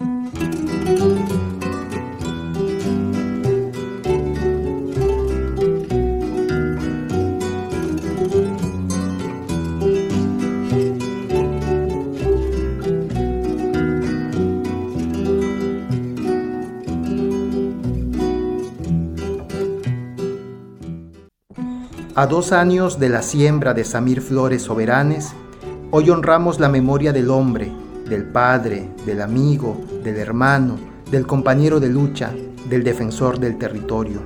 A dos años de la siembra de Samir Flores Soberanes, hoy honramos la memoria del hombre, del padre, del amigo, del hermano, del compañero de lucha, del defensor del territorio,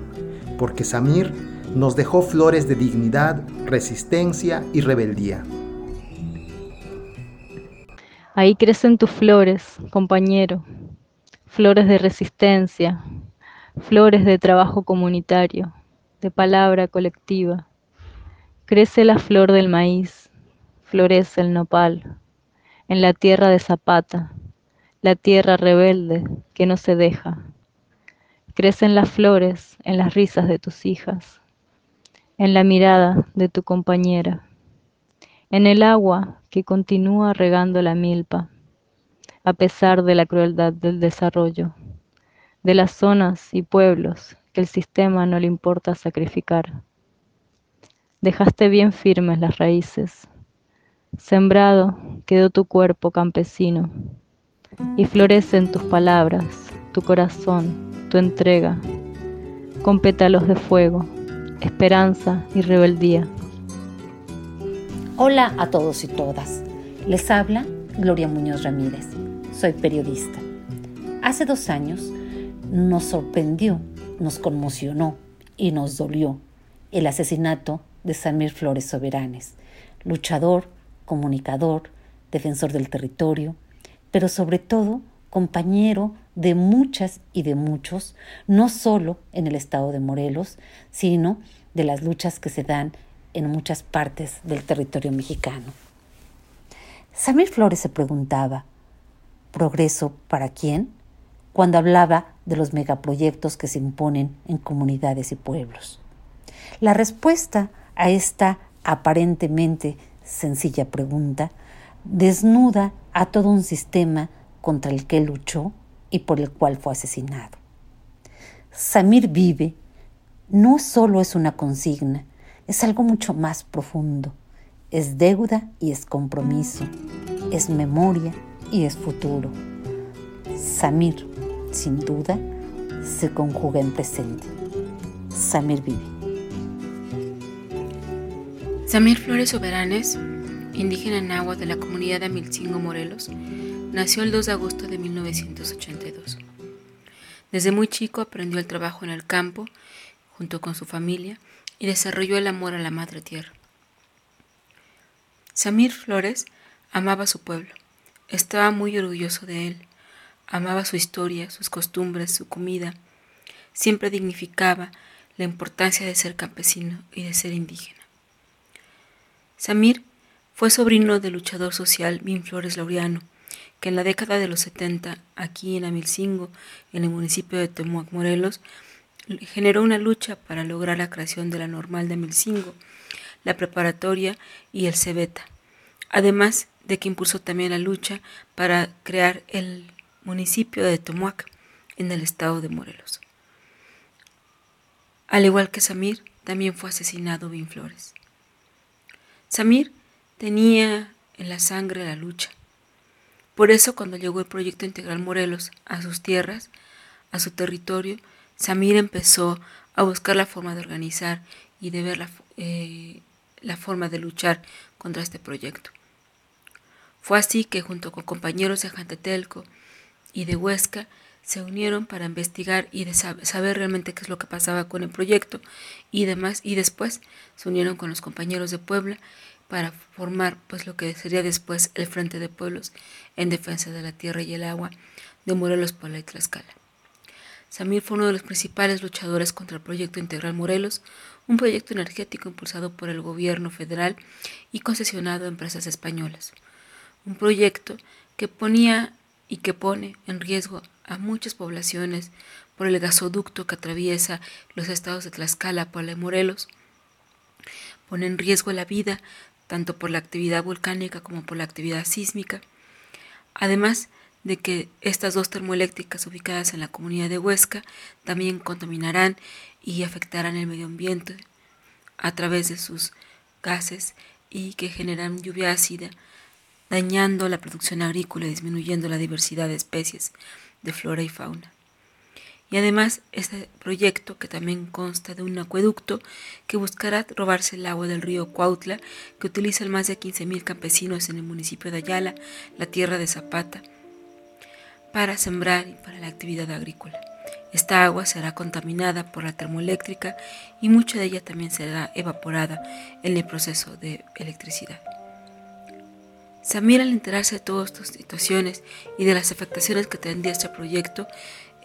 porque Samir nos dejó flores de dignidad, resistencia y rebeldía. Ahí crecen tus flores, compañero, flores de resistencia, flores de trabajo comunitario, de palabra colectiva. Crece la flor del maíz, florece el nopal, en la tierra de Zapata, la tierra rebelde que no se deja. Crecen las flores en las risas de tus hijas, en la mirada de tu compañera, en el agua que continúa regando la milpa, a pesar de la crueldad del desarrollo, de las zonas y pueblos que el sistema no le importa sacrificar dejaste bien firmes las raíces. Sembrado quedó tu cuerpo campesino, y florecen tus palabras, tu corazón, tu entrega, con pétalos de fuego, esperanza y rebeldía. Hola a todos y todas. Les habla Gloria Muñoz Ramírez. Soy periodista. Hace dos años nos sorprendió, nos conmocionó y nos dolió el asesinato de Samir Flores Soberanes, luchador, comunicador, defensor del territorio, pero sobre todo compañero de muchas y de muchos, no solo en el estado de Morelos, sino de las luchas que se dan en muchas partes del territorio mexicano. Samir Flores se preguntaba, ¿progreso para quién? cuando hablaba de los megaproyectos que se imponen en comunidades y pueblos. La respuesta a esta aparentemente sencilla pregunta, desnuda a todo un sistema contra el que luchó y por el cual fue asesinado. Samir vive no solo es una consigna, es algo mucho más profundo. Es deuda y es compromiso, es memoria y es futuro. Samir, sin duda, se conjuga en presente. Samir vive. Samir Flores Soberanes, indígena en agua de la comunidad de Amilcingo, Morelos, nació el 2 de agosto de 1982. Desde muy chico aprendió el trabajo en el campo junto con su familia y desarrolló el amor a la madre tierra. Samir Flores amaba su pueblo, estaba muy orgulloso de él, amaba su historia, sus costumbres, su comida, siempre dignificaba la importancia de ser campesino y de ser indígena. Samir fue sobrino del luchador social Bin Flores Laureano, que en la década de los 70, aquí en Amilcingo, en el municipio de Temuac, Morelos, generó una lucha para lograr la creación de la normal de Amilcingo, la preparatoria y el Cebeta, además de que impulsó también la lucha para crear el municipio de Temuac en el estado de Morelos. Al igual que Samir, también fue asesinado Bin Flores. Samir tenía en la sangre la lucha. Por eso cuando llegó el proyecto integral Morelos a sus tierras, a su territorio, Samir empezó a buscar la forma de organizar y de ver la, eh, la forma de luchar contra este proyecto. Fue así que junto con compañeros de Jantetelco y de Huesca se unieron para investigar y de saber realmente qué es lo que pasaba con el proyecto y demás y después se unieron con los compañeros de Puebla para formar pues lo que sería después el Frente de Pueblos en defensa de la tierra y el agua de Morelos, Puebla y Tlaxcala. Samir fue uno de los principales luchadores contra el proyecto integral Morelos, un proyecto energético impulsado por el gobierno federal y concesionado a empresas españolas. Un proyecto que ponía y que pone en riesgo a muchas poblaciones por el gasoducto que atraviesa los estados de Tlaxcala, Puebla y Morelos. Pone en riesgo la vida tanto por la actividad volcánica como por la actividad sísmica. Además, de que estas dos termoeléctricas ubicadas en la comunidad de Huesca también contaminarán y afectarán el medio ambiente a través de sus gases y que generan lluvia ácida, dañando la producción agrícola y disminuyendo la diversidad de especies de flora y fauna. Y además, este proyecto, que también consta de un acueducto que buscará robarse el agua del río Cuautla, que utilizan más de 15.000 campesinos en el municipio de Ayala, la tierra de Zapata, para sembrar y para la actividad agrícola. Esta agua será contaminada por la termoeléctrica y mucha de ella también será evaporada en el proceso de electricidad. Samir al enterarse de todas estas situaciones y de las afectaciones que tendría este proyecto,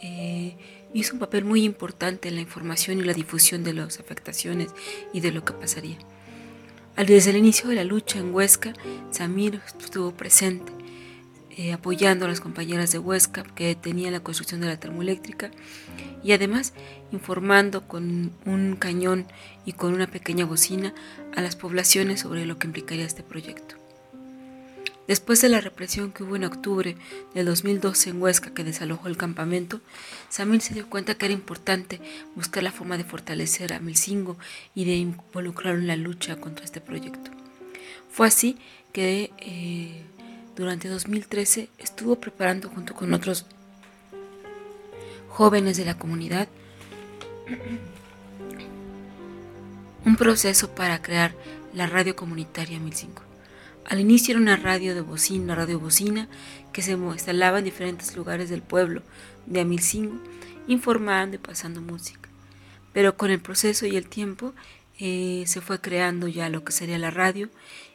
eh, hizo un papel muy importante en la información y la difusión de las afectaciones y de lo que pasaría. Desde el inicio de la lucha en Huesca, Samir estuvo presente, eh, apoyando a las compañeras de Huesca que detenían la construcción de la termoeléctrica y además informando con un cañón y con una pequeña bocina a las poblaciones sobre lo que implicaría este proyecto. Después de la represión que hubo en octubre del 2012 en Huesca que desalojó el campamento, Samir se dio cuenta que era importante buscar la forma de fortalecer a Milcingo y de involucrarlo en la lucha contra este proyecto. Fue así que eh, durante 2013 estuvo preparando junto con otros jóvenes de la comunidad un proceso para crear la radio comunitaria Milcingo. Al inicio era una radio de bocina, radio bocina, que se instalaba en diferentes lugares del pueblo de Amilcingo, informando y pasando música. Pero con el proceso y el tiempo eh, se fue creando ya lo que sería la radio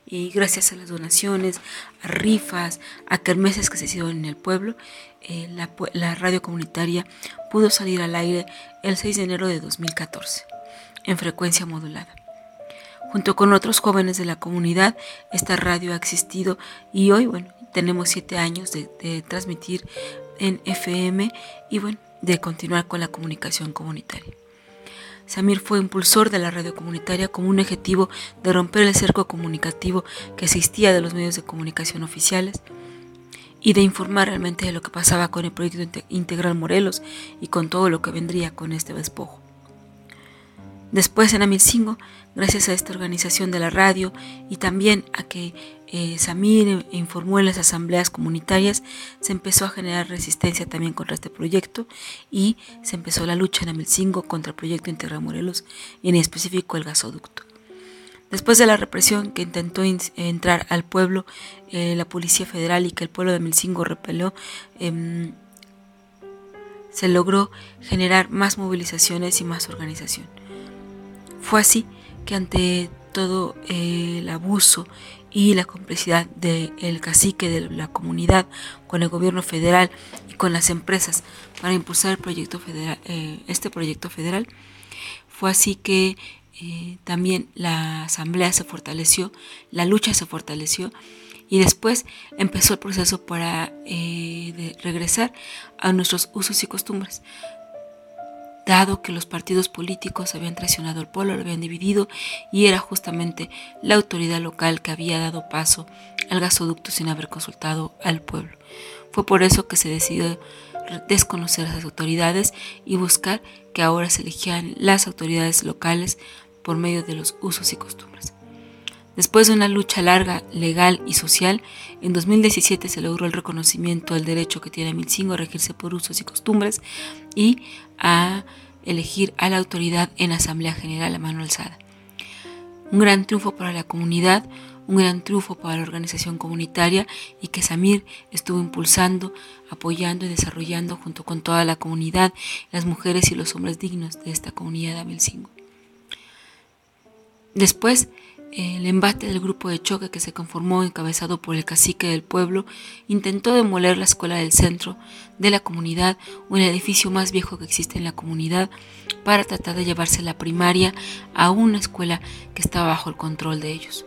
y gracias a las donaciones, a rifas, a kermeses que se hicieron en el pueblo, eh, la, la radio comunitaria pudo salir al aire el 6 de enero de 2014 en frecuencia modulada. Junto con otros jóvenes de la comunidad, esta radio ha existido y hoy, bueno, tenemos siete años de, transmitir en FM y, bueno, de continuar con la comunicación comunitaria. Samir fue impulsor de la radio comunitaria como un objetivo de romper el cerco comunicativo que existía de los medios de comunicación oficiales y de informar realmente de lo que pasaba con el proyecto integral Morelos y con todo lo que vendría con este despojo. Después en Amilcingo, gracias a esta organización de la radio y también a que eh, Samir informó en las asambleas comunitarias, se empezó a generar resistencia también contra este proyecto y se empezó la lucha en Amilcingo contra el proyecto Integral Morelos y en específico el gasoducto. Después de la represión que intentó entrar al pueblo, eh, la Policía Federal y que el pueblo de Amilcingo repelió, em, se logró generar más movilizaciones y más organización. Fue así que ante todo eh, el abuso y la complicidad del cacique de la comunidad con el gobierno federal y con las empresas para impulsar el proyecto federal, eh, este proyecto federal, fue así que eh, también la asamblea se fortaleció, la lucha se fortaleció y después empezó el proceso para regresar a nuestros usos y costumbres dado que los partidos políticos habían traicionado al pueblo, lo habían dividido y era justamente la autoridad local que había dado paso al gasoducto sin haber consultado al pueblo. Fue por eso que se decidió desconocer a las autoridades y buscar que ahora se eligieran las autoridades locales por medio de los usos y costumbres. Después de una lucha larga, legal y social, en 2017 se logró el reconocimiento del derecho que tiene Milcingo a regirse por usos y costumbres y a elegir a la autoridad en Asamblea General a mano alzada. Un gran triunfo para la comunidad, un gran triunfo para la organización comunitaria y que Samir estuvo impulsando, apoyando y desarrollando junto con toda la comunidad, las mujeres y los hombres dignos de esta comunidad de Amilcingo. Después, el embate del grupo de choque que se conformó encabezado por el cacique del pueblo intentó demoler la escuela del centro de la comunidad, un edificio más viejo que existe en la comunidad, para tratar de llevarse la primaria a una escuela que estaba bajo el control de ellos.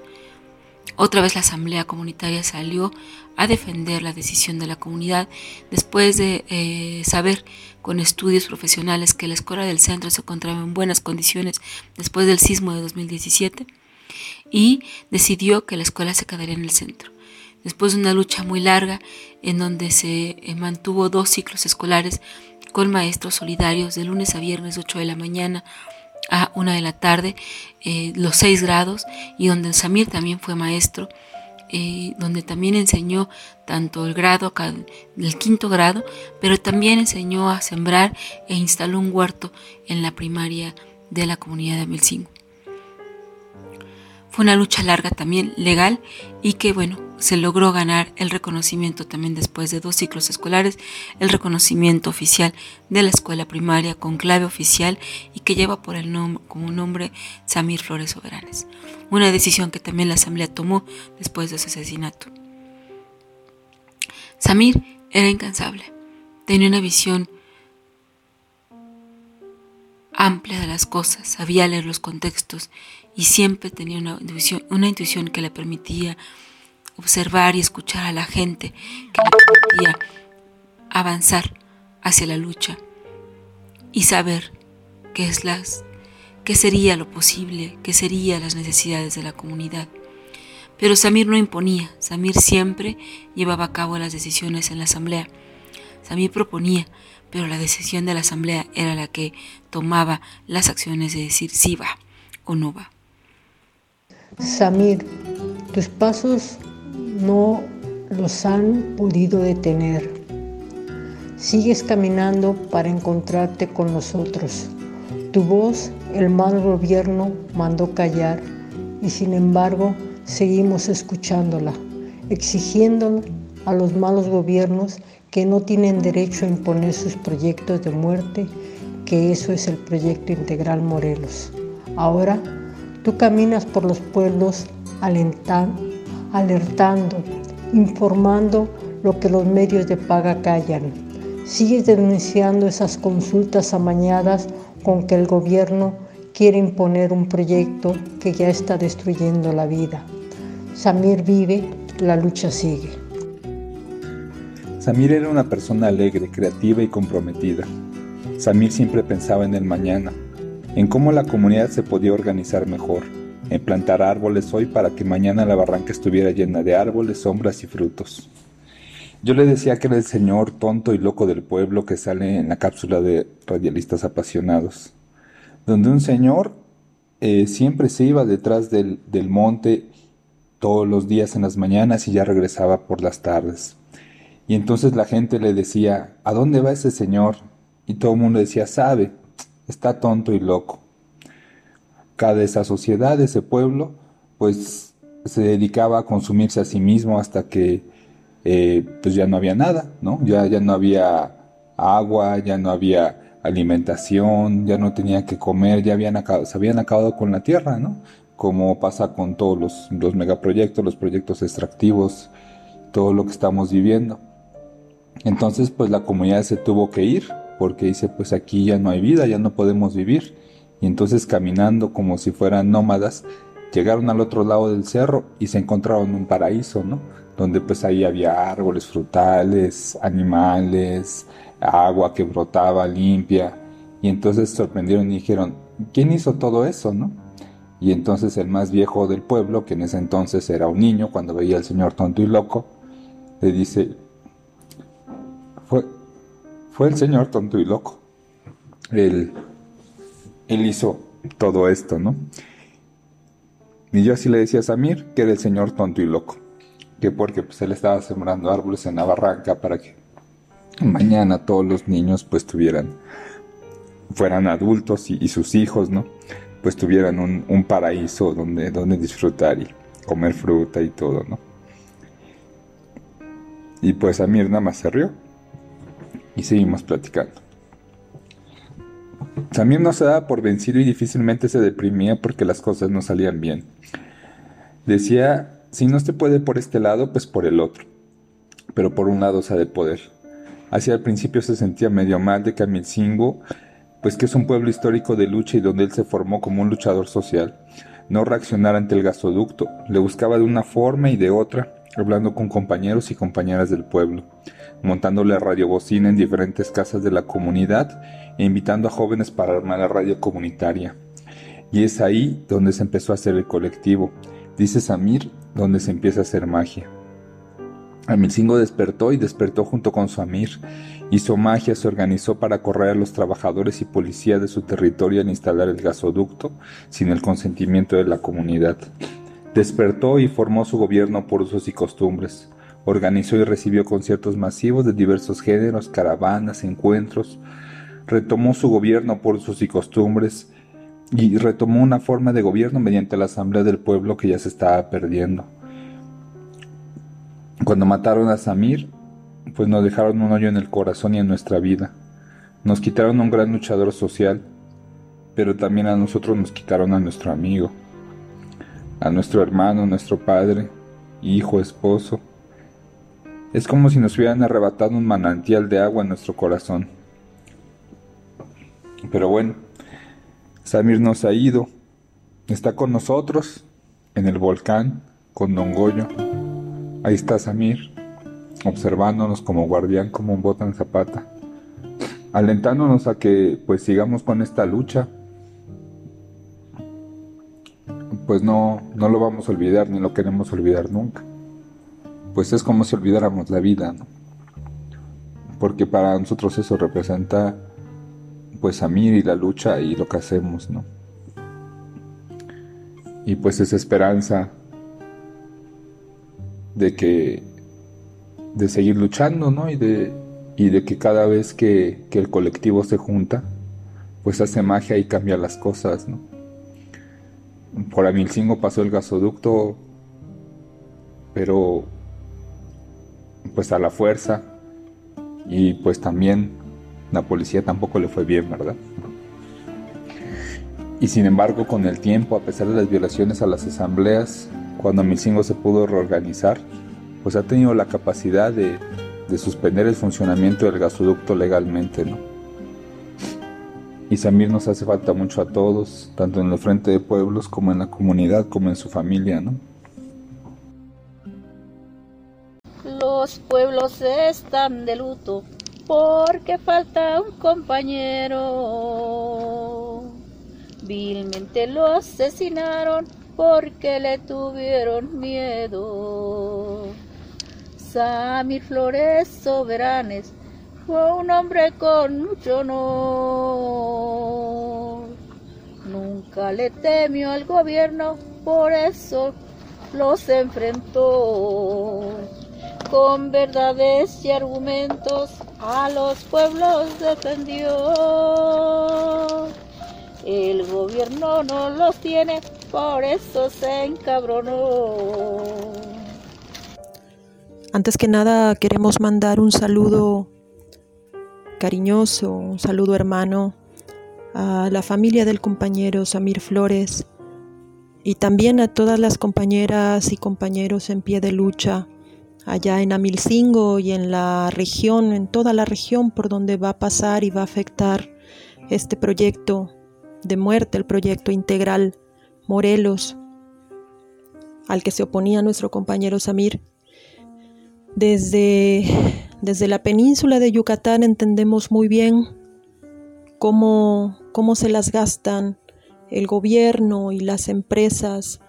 Otra vez la asamblea comunitaria salió a defender la decisión de la comunidad después de eh, saber con estudios profesionales que la escuela del centro se encontraba en buenas condiciones después del sismo de 2017 y decidió que la escuela se quedaría en el centro. después de una lucha muy larga en donde se eh, mantuvo dos ciclos escolares con maestros solidarios de lunes a viernes 8 de la mañana a 1 de la tarde, eh, los 6 grados, y donde Samir también fue maestro, eh, donde también enseñó tanto el grado, el quinto grado, pero también enseñó a sembrar e instaló un huerto en la primaria de la comunidad de Amilcingo. Fue una lucha larga también, legal, y que bueno, se logró ganar el reconocimiento también después de dos ciclos escolares, el reconocimiento oficial de la escuela primaria con clave oficial y que lleva por el como nombre Samir Flores Soberanes. Una decisión que también la asamblea tomó después de su asesinato. Samir era incansable, tenía una visión amplia de las cosas, sabía leer los contextos y siempre tenía una intuición, que le permitía observar y escuchar a la gente, que le permitía avanzar hacia la lucha y saber qué es las qué sería lo posible, qué serían las necesidades de la comunidad. Pero Samir no imponía, Samir siempre llevaba a cabo las decisiones en la asamblea. Samir proponía, pero la decisión de la asamblea era la que tomaba las acciones de decir sí va o no va. Samir, tus pasos no los han podido detener. Sigues caminando para encontrarte con nosotros. Tu voz el mal gobierno mandó callar y sin embargo seguimos escuchándola, exigiendo a los malos gobiernos que no tienen derecho a imponer sus proyectos de muerte, que eso es el proyecto integral Morelos. Ahora Tú caminas por los pueblos alertando, informando lo que los medios de paga callan. Sigues denunciando esas consultas amañadas con que el gobierno quiere imponer un proyecto que ya está destruyendo la vida. Samir vive, la lucha sigue. Samir era una persona alegre, creativa y comprometida. Samir siempre pensaba en el mañana, en cómo la comunidad se podía organizar mejor, en plantar árboles hoy para que mañana la barranca estuviera llena de árboles, sombras y frutos. Yo le decía que era el señor tonto y loco del pueblo que sale en la cápsula de radialistas apasionados, donde un señor eh, siempre se iba detrás del, del monte todos los días en las mañanas y ya regresaba por las tardes. Y entonces la gente le decía, ¿a dónde va ese señor? Y todo el mundo decía, sabe, está tonto y loco. Cada esa sociedad, ese pueblo, pues se dedicaba a consumirse a sí mismo hasta que eh, pues ya no había nada, ¿no? Ya, ya no había agua, ya no había alimentación, ya no tenía que comer, ya habían se habían acabado con la tierra, ¿no? Como pasa con todos los, los megaproyectos, los proyectos extractivos, todo lo que estamos viviendo. Entonces, pues la comunidad se tuvo que ir, porque dice, pues aquí ya no hay vida, ya no podemos vivir. Y entonces caminando como si fueran nómadas, llegaron al otro lado del cerro y se encontraron un paraíso, ¿no? Donde pues ahí había árboles frutales, animales, agua que brotaba limpia. Y entonces sorprendieron y dijeron, ¿quién hizo todo eso, no? Y entonces el más viejo del pueblo, que en ese entonces era un niño, cuando veía al señor tonto y loco, le dice, fue el señor tonto y loco. Él, él hizo todo esto, ¿no? Y yo así le decía a Samir que era el señor tonto y loco. Que porque pues él estaba sembrando árboles en la barranca para que mañana todos los niños pues tuvieran, fueran adultos y, sus hijos, ¿no? Pues tuvieran un, un, paraíso donde, donde disfrutar y comer fruta y todo, ¿no? Y pues Samir nada más se rió y seguimos platicando. También no se daba por vencido y difícilmente se deprimía porque las cosas no salían bien. Decía, si no se puede por este lado, pues por el otro. Pero por un lado se ha de poder. Hacia el principio se sentía medio mal de Camilcingo, pues que es un pueblo histórico de lucha y donde él se formó como un luchador social. No reaccionar ante el gasoducto, le buscaba de una forma y de otra, hablando con compañeros y compañeras del pueblo montándole radiobocina en diferentes casas de la comunidad e invitando a jóvenes para armar la radio comunitaria. Y es ahí donde se empezó a hacer el colectivo, dice Samir, donde se empieza a hacer magia. Amilcingo despertó y despertó junto con su Amir. Hizo magia, se organizó para correr a los trabajadores y policía de su territorio en instalar el gasoducto sin el consentimiento de la comunidad. Despertó y formó su gobierno por usos y costumbres. Organizó y recibió conciertos masivos de diversos géneros, caravanas, encuentros. Retomó su gobierno por usos y costumbres y retomó una forma de gobierno mediante la Asamblea del Pueblo que ya se estaba perdiendo. Cuando mataron a Samir, pues nos dejaron un hoyo en el corazón y en nuestra vida. Nos quitaron a un gran luchador social, pero también a nosotros nos quitaron a nuestro amigo, a nuestro hermano, nuestro padre, hijo, esposo. Es como si nos hubieran arrebatado un manantial de agua en nuestro corazón. Pero bueno, Samir nos ha ido. Está con nosotros en el volcán con Don Goyo. Ahí está Samir, observándonos como guardián, como un bota en zapata, alentándonos a que pues sigamos con esta lucha. Pues no, no lo vamos a olvidar ni lo queremos olvidar nunca. Pues es como si olvidáramos la vida, ¿no? Porque para nosotros eso representa pues Samir y la lucha y lo que hacemos, ¿no? Y pues esa esperanza de que de seguir luchando, ¿no? Y de, y de que cada vez que, que el colectivo se junta, pues hace magia y cambia las cosas, ¿no? Por Amilcingo pasó el gasoducto, pero pues a la fuerza y pues también la policía tampoco le fue bien, ¿verdad? Y sin embargo, con el tiempo, a pesar de las violaciones a las asambleas, cuando Milcingo se pudo reorganizar, pues ha tenido la capacidad de, suspender el funcionamiento del gasoducto legalmente, ¿no? Y Samir nos hace falta mucho a todos, tanto en el frente de pueblos como en la comunidad, como en su familia, ¿no? Los pueblos están de luto porque falta un compañero. Vilmente lo asesinaron porque le tuvieron miedo. Samir Flores Soberanes fue un hombre con mucho honor. Nunca le temió al gobierno, por eso los enfrentó. Con verdades y argumentos a los pueblos defendió. El gobierno no los tiene por eso se encabronó. Antes que nada queremos mandar un saludo cariñoso, un saludo hermano a la familia del compañero Samir Flores y también a todas las compañeras y compañeros en pie de lucha allá en Amilcingo y en la región, en toda la región por donde va a pasar y va a afectar este proyecto de muerte, el proyecto integral Morelos, al que se oponía nuestro compañero Samir. Desde, desde la península de Yucatán entendemos muy bien cómo, cómo se las gastan el gobierno y las empresas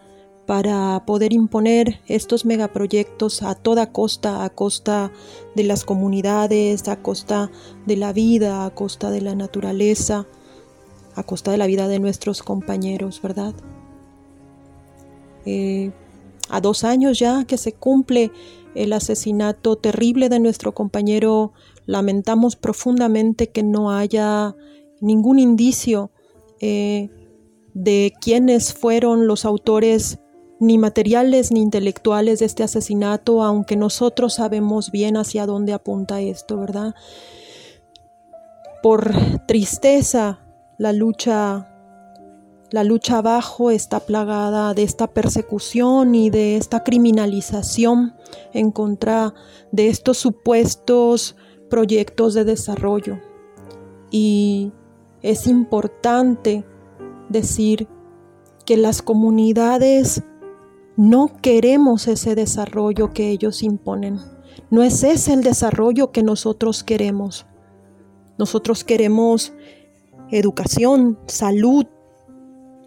para poder imponer estos megaproyectos a toda costa, a costa de las comunidades, a costa de la vida, a costa de la naturaleza, a costa de la vida de nuestros compañeros, ¿verdad? Eh, a dos años ya que se cumple el asesinato terrible de nuestro compañero, lamentamos profundamente que no haya ningún indicio eh, de quiénes fueron los autores ni materiales ni intelectuales de este asesinato, aunque nosotros sabemos bien hacia dónde apunta esto, ¿verdad? Por tristeza, la lucha la lucha abajo está plagada de esta persecución y de esta criminalización en contra de estos supuestos proyectos de desarrollo. Y es importante decir que las comunidades no queremos ese desarrollo que ellos imponen. No es ese el desarrollo que nosotros queremos. Nosotros queremos educación, salud,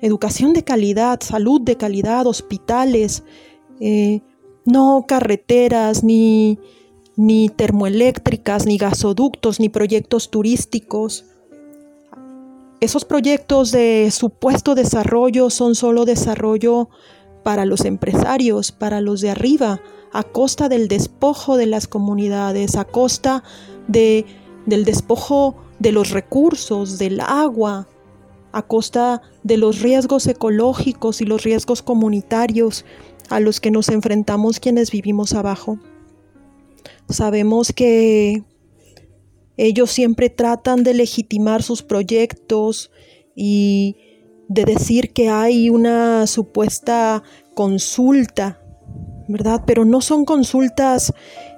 educación de calidad, salud de calidad, hospitales. Eh, no carreteras, ni, ni termoeléctricas, ni gasoductos, ni proyectos turísticos. Esos proyectos de supuesto desarrollo son solo desarrollo para los empresarios, para los de arriba, a costa del despojo de las comunidades, a costa de, del despojo de los recursos, del agua, a costa de los riesgos ecológicos y los riesgos comunitarios a los que nos enfrentamos quienes vivimos abajo. Sabemos que ellos siempre tratan de legitimar sus proyectos y de decir que hay una supuesta consulta, ¿verdad? Pero no son consultas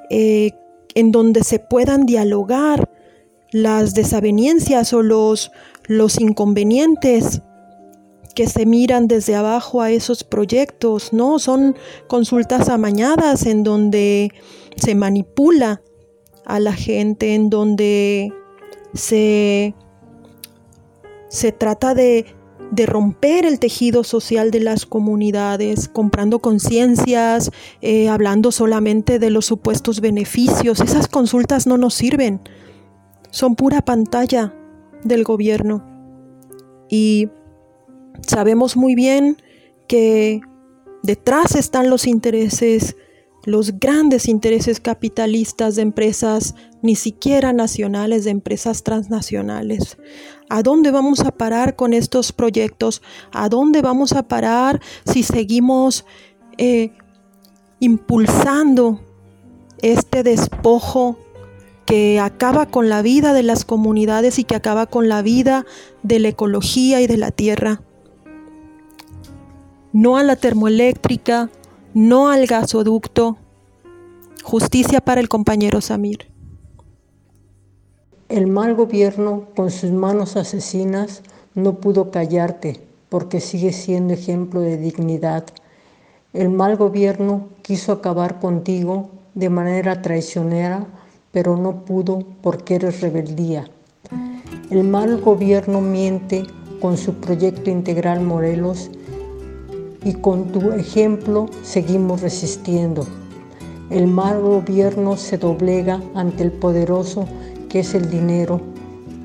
eh, en donde se puedan dialogar las desavenencias o los, los inconvenientes que se miran desde abajo a esos proyectos, ¿no? Son consultas amañadas en donde se manipula a la gente, en donde se, se trata de, de romper el tejido social de las comunidades, comprando conciencias, eh, hablando solamente de los supuestos beneficios. Esas consultas no nos sirven, son pura pantalla del gobierno. Y sabemos muy bien que detrás están los intereses, los grandes intereses capitalistas de empresas, ni siquiera nacionales, de empresas transnacionales. ¿A dónde vamos a parar con estos proyectos? ¿A dónde vamos a parar si seguimos eh, impulsando este despojo que acaba con la vida de las comunidades y que acaba con la vida de la ecología y de la tierra? no a la termoeléctrica, no al gasoducto. Justicia para el compañero Samir. El mal gobierno, con sus manos asesinas, no pudo callarte porque sigue siendo ejemplo de dignidad. El mal gobierno quiso acabar contigo de manera traicionera, pero no pudo porque eres rebeldía. El mal gobierno miente con su proyecto integral Morelos y con tu ejemplo seguimos resistiendo. El mal gobierno se doblega ante el poderoso que es el dinero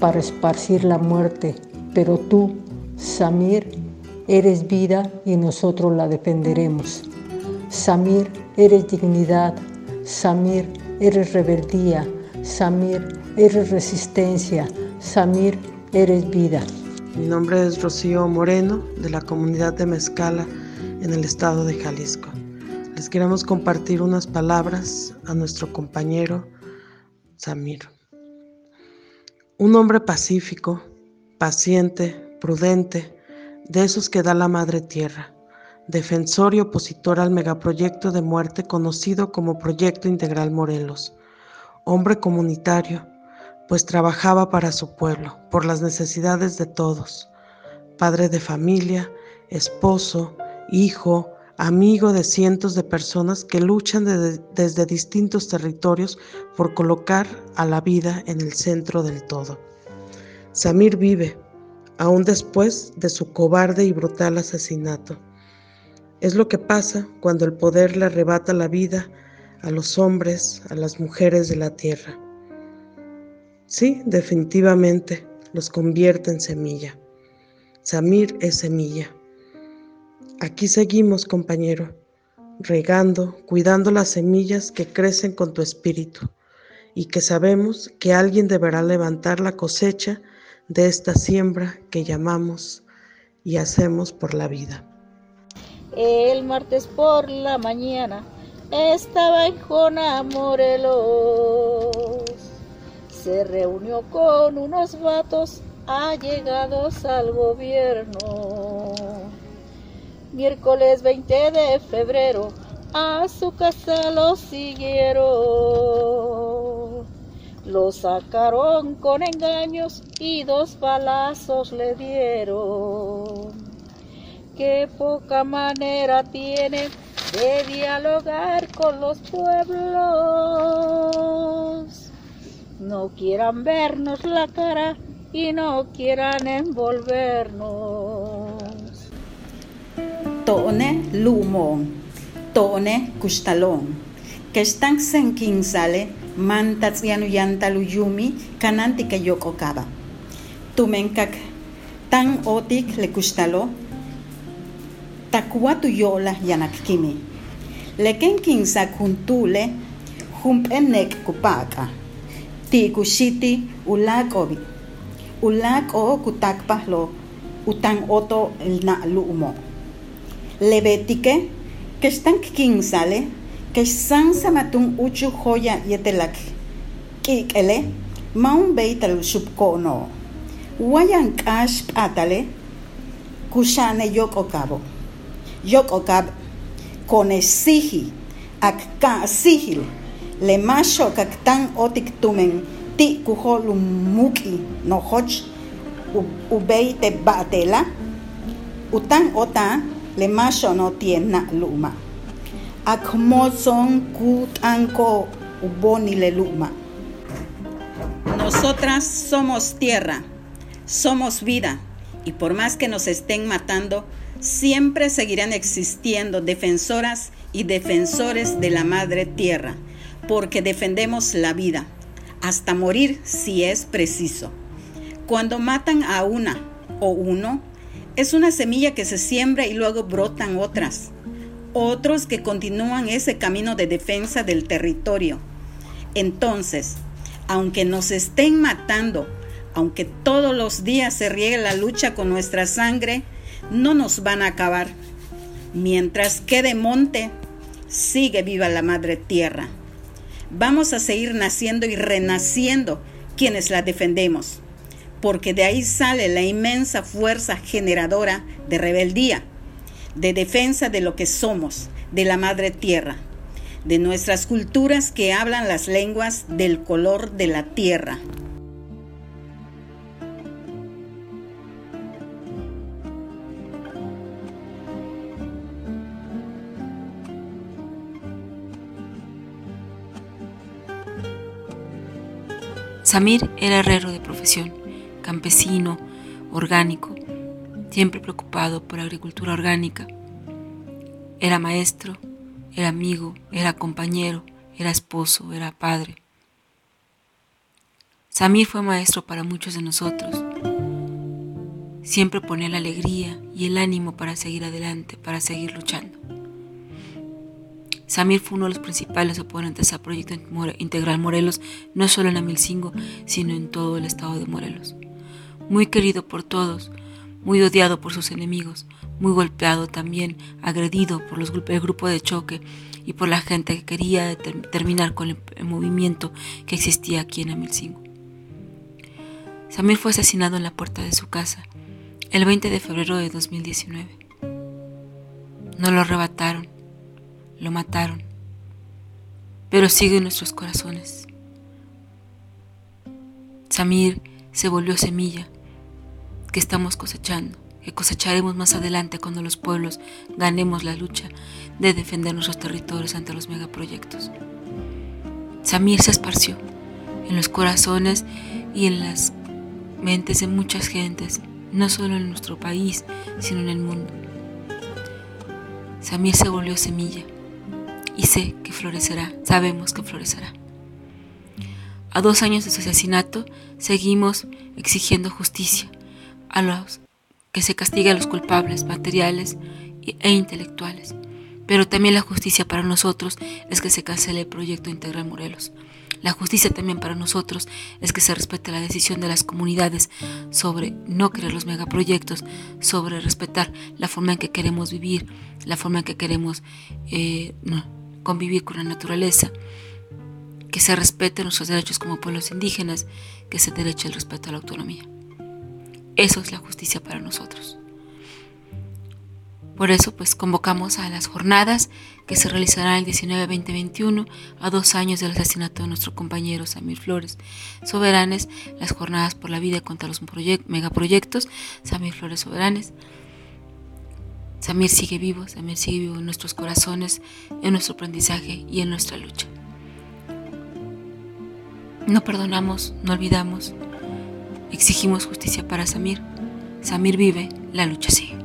para esparcir la muerte, pero tú, Samir, eres vida y nosotros la defenderemos. Samir, eres dignidad. Samir, eres rebeldía. Samir, eres resistencia. Samir, eres vida. Mi nombre es Rocío Moreno, de la comunidad de Mezcala en el estado de Jalisco. Les queremos compartir unas palabras a nuestro compañero Samir. Un hombre pacífico, paciente, prudente, de esos que da la madre tierra, defensor y opositor al megaproyecto de muerte conocido como Proyecto Integral Morelos, hombre comunitario, pues trabajaba para su pueblo, por las necesidades de todos, padre de familia, esposo, hijo, amigo de cientos de personas que luchan desde distintos territorios por colocar a la vida en el centro del todo. Samir vive, aún después de su cobarde y brutal asesinato. Es lo que pasa cuando el poder le arrebata la vida a los hombres, a las mujeres de la tierra. Sí, definitivamente los convierte en semilla. Samir es semilla. Aquí seguimos, compañero, regando, cuidando las semillas que crecen con tu espíritu y que sabemos que alguien deberá levantar la cosecha de esta siembra que llamamos y hacemos por la vida. El martes por la mañana estaba en Jona Morelos. Se reunió con unos vatos allegados al gobierno miércoles 20 de febrero, a su casa lo siguieron. Lo sacaron con engaños y dos balazos le dieron. Qué poca manera tiene de dialogar con los pueblos. No quieran vernos la cara y no quieran envolvernos. tone lumon Tone kustalon. Que están senkin sale, mantats yanu yantalu yumi, kananti que yoko kaba. Tumenkak tan otik le kustalo, takuatu yola yanak kimi. Leken kinsa kuntule, humpenek kupaka. Ti kushiti ulakobi. Ulak o kutakpahlo, utang oto el na lumo. Lebetike, que están kinsale, que san samatun uchu joya yetelak. Kikele, maun beital subkono. Wayan kash patale, kushane yok okabo. Yok okab, kone sihi, ak ka sihil, le masho kak tan otik tumen, ti kuho lumuki no hoch, ubei te batela, utan ota, le masho no tiena luma. Akmozon kutanko uboni le luma. Nosotras somos tierra, somos vida, y por más que nos estén matando, siempre seguirán existiendo defensoras y defensores de la madre tierra, porque defendemos la vida, hasta morir si es preciso. Cuando matan a una o uno, es una semilla que se siembra y luego brotan otras. Otros que continúan ese camino de defensa del territorio. Entonces, aunque nos estén matando, aunque todos los días se riegue la lucha con nuestra sangre, no nos van a acabar. Mientras quede monte, sigue viva la madre tierra. Vamos a seguir naciendo y renaciendo quienes la defendemos porque de ahí sale la inmensa fuerza generadora de rebeldía, de defensa de lo que somos, de la madre tierra, de nuestras culturas que hablan las lenguas del color de la tierra. Samir era herrero de profesión campesino, orgánico, siempre preocupado por agricultura orgánica. Era maestro, era amigo, era compañero, era esposo, era padre. Samir fue maestro para muchos de nosotros. Siempre ponía la alegría y el ánimo para seguir adelante, para seguir luchando. Samir fue uno de los principales oponentes al proyecto integral Morelos, no solo en Amilcingo, sino en todo el estado de Morelos muy querido por todos, muy odiado por sus enemigos, muy golpeado también, agredido por los, el grupo de choque y por la gente que quería terminar con el, el, movimiento que existía aquí en Amilcingo. Samir fue asesinado en la puerta de su casa el 20 de febrero de 2019. No lo arrebataron, lo mataron, pero sigue en nuestros corazones. Samir se volvió semilla que estamos cosechando, que cosecharemos más adelante cuando los pueblos ganemos la lucha de defender nuestros territorios ante los megaproyectos. Samir se esparció en los corazones y en las mentes de muchas gentes, no solo en nuestro país, sino en el mundo. Samir se volvió semilla y sé que florecerá, sabemos que florecerá. A dos años de su asesinato, seguimos exigiendo justicia, a los que se castigue a los culpables materiales e intelectuales. Pero también la justicia para nosotros es que se cancele el proyecto Integral Morelos. La justicia también para nosotros es que se respete la decisión de las comunidades sobre no querer los megaproyectos, sobre respetar la forma en que queremos vivir, la forma en que queremos eh, convivir con la naturaleza, que se respeten nuestros derechos como pueblos indígenas, que se derecho al respeto a la autonomía. Eso es la justicia para nosotros. Por eso, pues convocamos a las jornadas que se realizarán el 19-20-21, a dos años del asesinato de nuestro compañero Samir Flores. Soberanes, las jornadas por la vida contra los megaproyectos, Samir Flores Soberanes. Samir sigue vivo, Samir sigue vivo en nuestros corazones, en nuestro aprendizaje y en nuestra lucha. No perdonamos, no olvidamos, Exigimos justicia para Samir. Samir vive, la lucha sigue.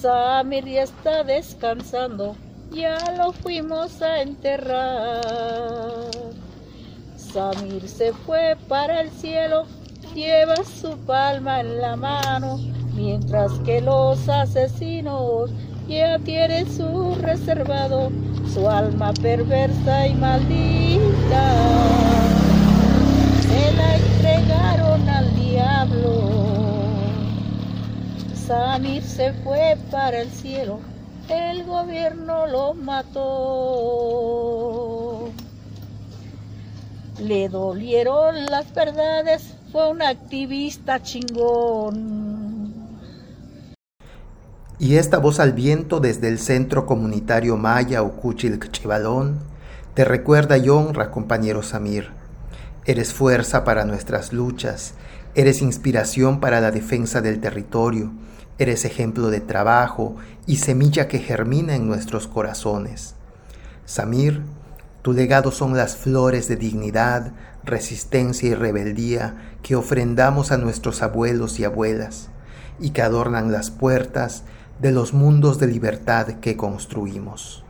Samir ya está descansando, ya lo fuimos a enterrar. Samir se fue para el cielo, lleva su palma en la mano, mientras que los asesinos ya tienen su reservado, su alma perversa y maldita. Se la entregaron al diablo. Samir se fue para el cielo, el gobierno lo mató. Le dolieron las verdades, fue un activista chingón. Y esta voz al viento desde el Centro Comunitario Maya Ucuchil Chivalón te recuerda y honra, compañero Samir. Eres fuerza para nuestras luchas, eres inspiración para la defensa del territorio, eres ejemplo de trabajo y semilla que germina en nuestros corazones. Samir, tu legado son las flores de dignidad, resistencia y rebeldía que ofrendamos a nuestros abuelos y abuelas y que adornan las puertas de los mundos de libertad que construimos.